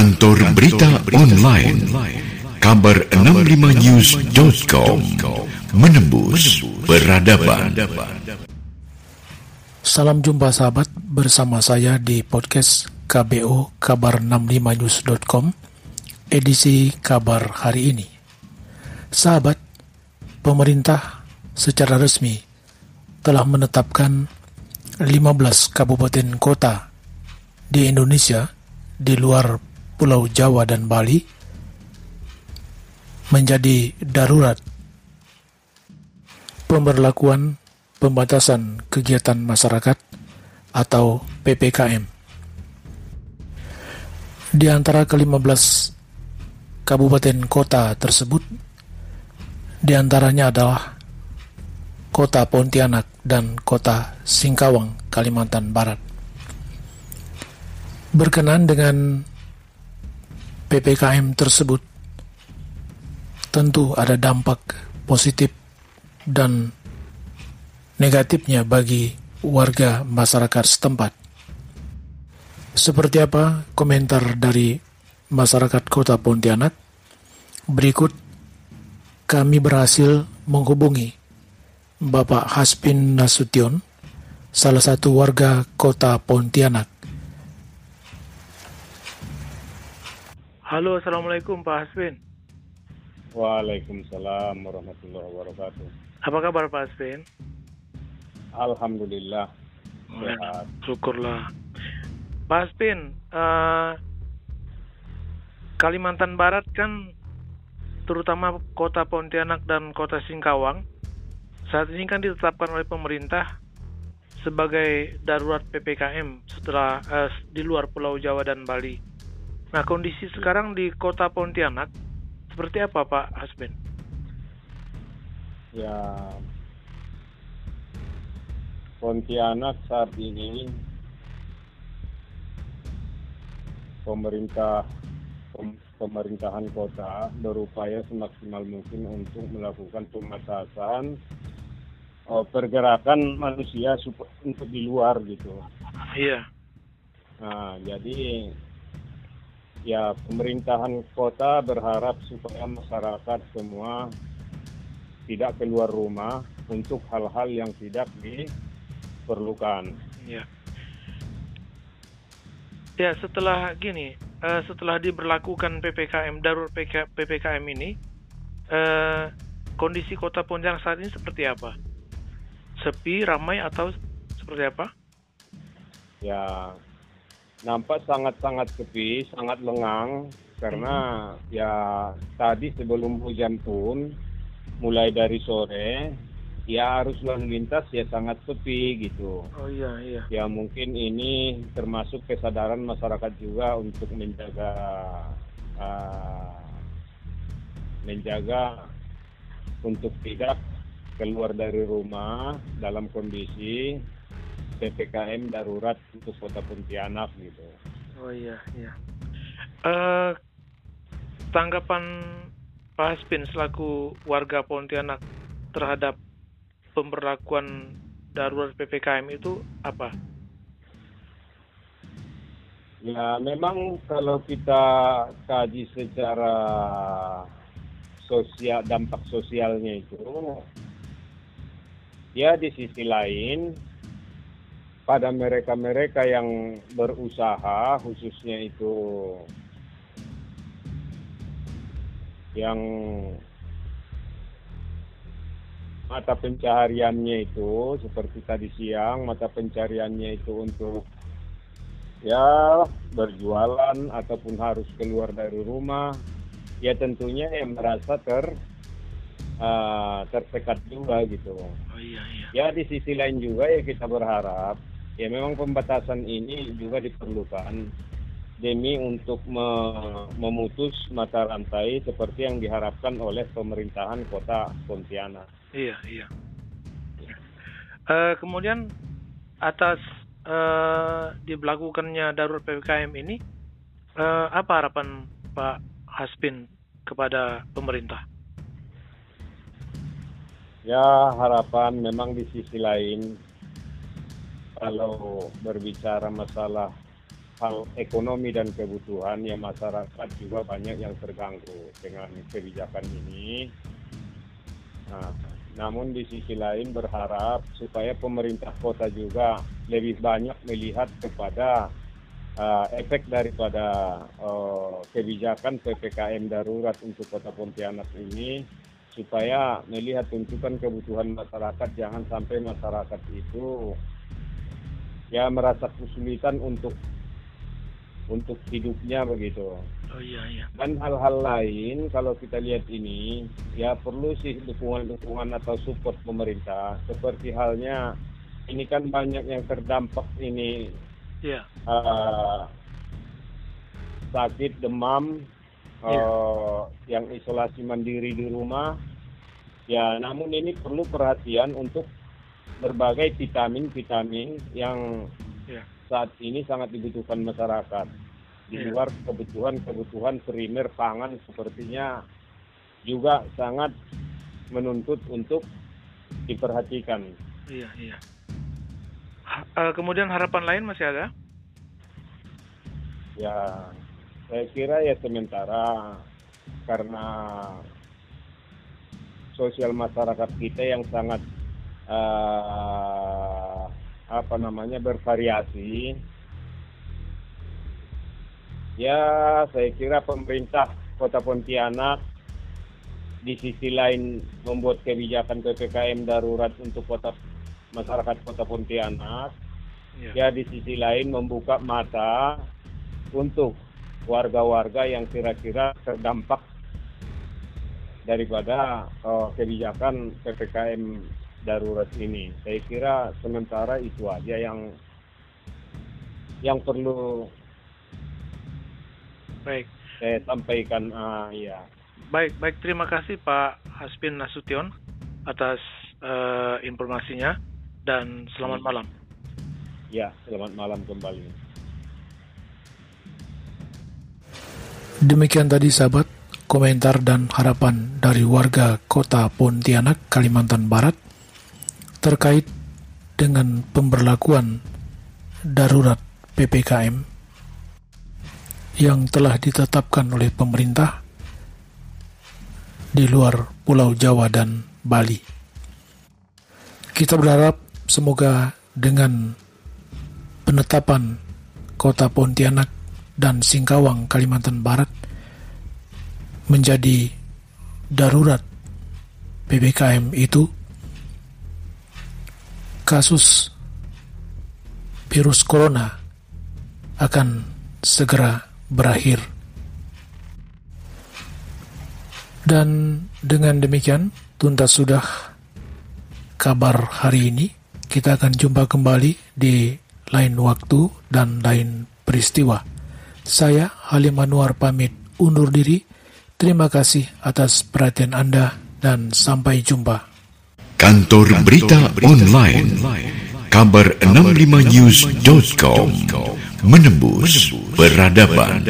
Kantor Berita Online. Kabar 65news.com Menembus Peradaban. Salam jumpa sahabat bersama saya di podcast KBO Kabar 65news.com edisi kabar hari ini. Sahabat, pemerintah secara resmi telah menetapkan 15 kabupaten kota di Indonesia di luar Pulau Jawa dan Bali menjadi darurat pemberlakuan pembatasan kegiatan masyarakat atau PPKM. Di antara ke-15 kabupaten kota tersebut, di antaranya adalah kota Pontianak dan kota Singkawang, Kalimantan Barat. Berkenan dengan PPKM tersebut, tentu ada dampak positif dan negatifnya bagi warga masyarakat setempat. Seperti apa komentar dari masyarakat kota Pontianak? Berikut kami berhasil menghubungi Bapak Haspin Nasution, salah satu warga kota Pontianak. Halo, Assalamualaikum Pak Hasbin. Waalaikumsalam warahmatullahi wabarakatuh. Apa kabar Pak Hasbin? Alhamdulillah. Sehat. Syukurlah. Pak Hasbin, uh, Kalimantan Barat kan terutama kota Pontianak dan kota Singkawang saat ini kan ditetapkan oleh pemerintah sebagai darurat PPKM setelah uh, di luar Pulau Jawa dan Bali. Nah, kondisi sekarang di kota Pontianak seperti apa Pak Hasben? Ya, Pontianak saat ini pemerintah pemerintahan kota berupaya semaksimal mungkin untuk melakukan pembatasan oh, pergerakan manusia untuk di luar gitu. Iya. Nah, jadi ya pemerintahan kota berharap supaya masyarakat semua tidak keluar rumah untuk hal-hal yang tidak diperlukan. Ya. Ya, setelah gini, uh, setelah diberlakukan PPKM darurat PPKM ini, uh, kondisi kota Pontianak saat ini seperti apa? Sepi, ramai atau seperti apa? Ya, nampak sangat-sangat sepi, sangat lengang karena hmm. ya tadi sebelum hujan pun mulai dari sore ya arus lalu lintas ya sangat sepi gitu. Oh iya iya. Ya mungkin ini termasuk kesadaran masyarakat juga untuk menjaga uh, menjaga untuk tidak keluar dari rumah dalam kondisi ppkm darurat untuk kota Pontianak gitu. Oh iya iya. Uh, tanggapan Pak Haspin selaku warga Pontianak terhadap pemberlakuan darurat ppkm itu apa? Ya memang kalau kita kaji secara sosial dampak sosialnya itu ya di sisi lain pada mereka-mereka yang berusaha khususnya itu yang mata pencahariannya itu seperti tadi siang mata pencariannya itu untuk ya berjualan ataupun harus keluar dari rumah ya tentunya yang merasa ter uh, tersekat juga gitu. Oh iya iya. Ya di sisi lain juga ya kita berharap ya memang pembatasan ini juga diperlukan demi untuk me memutus mata rantai seperti yang diharapkan oleh pemerintahan kota Pontianak. Iya iya. Uh, kemudian atas uh, diberlakukannya darurat ppkm ini uh, apa harapan Pak Haspin kepada pemerintah? Ya harapan memang di sisi lain kalau berbicara masalah hal ekonomi dan kebutuhan yang masyarakat juga banyak yang terganggu dengan kebijakan ini. Nah, namun di sisi lain berharap supaya pemerintah kota juga lebih banyak melihat kepada uh, efek daripada uh, kebijakan PPKM darurat untuk kota Pontianak ini supaya melihat tuntutan kebutuhan masyarakat jangan sampai masyarakat itu ya merasa kesulitan untuk untuk hidupnya begitu. Oh iya iya. Dan hal-hal lain kalau kita lihat ini ya perlu sih dukungan-dukungan atau support pemerintah seperti halnya ini kan banyak yang terdampak ini yeah. Iya. uh, sakit demam yeah. Iya. uh, yang isolasi mandiri di rumah ya namun ini perlu perhatian untuk berbagai vitamin-vitamin yang yeah. saat ini sangat dibutuhkan masyarakat di yeah. luar kebutuhan-kebutuhan primer pangan sepertinya juga sangat menuntut untuk diperhatikan. Iya, iya. Uh, kemudian harapan lain masih ada? Ya, saya kira ya sementara karena sosial masyarakat kita yang sangat uh, apa namanya bervariasi Ya, saya kira pemerintah Kota Pontianak di sisi lain membuat kebijakan PPKM darurat untuk kota masyarakat Kota Pontianak. Ya. ya, di sisi lain membuka mata untuk warga-warga yang kira-kira terdampak daripada uh, kebijakan PPKM darurat ini. Saya kira sementara itu aja yang yang perlu Baik. Saya sampaikan uh, ya. Baik, baik terima kasih Pak Haspin Nasution atas uh, informasinya dan selamat malam. Ya, selamat malam kembali. Demikian tadi sahabat komentar dan harapan dari warga kota Pontianak, Kalimantan Barat terkait dengan pemberlakuan darurat PPKM yang telah ditetapkan oleh pemerintah di luar Pulau Jawa dan Bali. Kita berharap semoga dengan penetapan kota Pontianak dan Singkawang, Kalimantan Barat menjadi darurat PPKM itu, kasus virus corona akan segera berakhir. Dan dengan demikian, tuntas sudah kabar hari ini. Kita akan jumpa kembali di lain waktu dan lain peristiwa. Saya Halim Anwar pamit undur diri. Terima kasih atas perhatian Anda dan sampai jumpa. Kantor Berita Online. Kabar 65news.com menembus peradaban.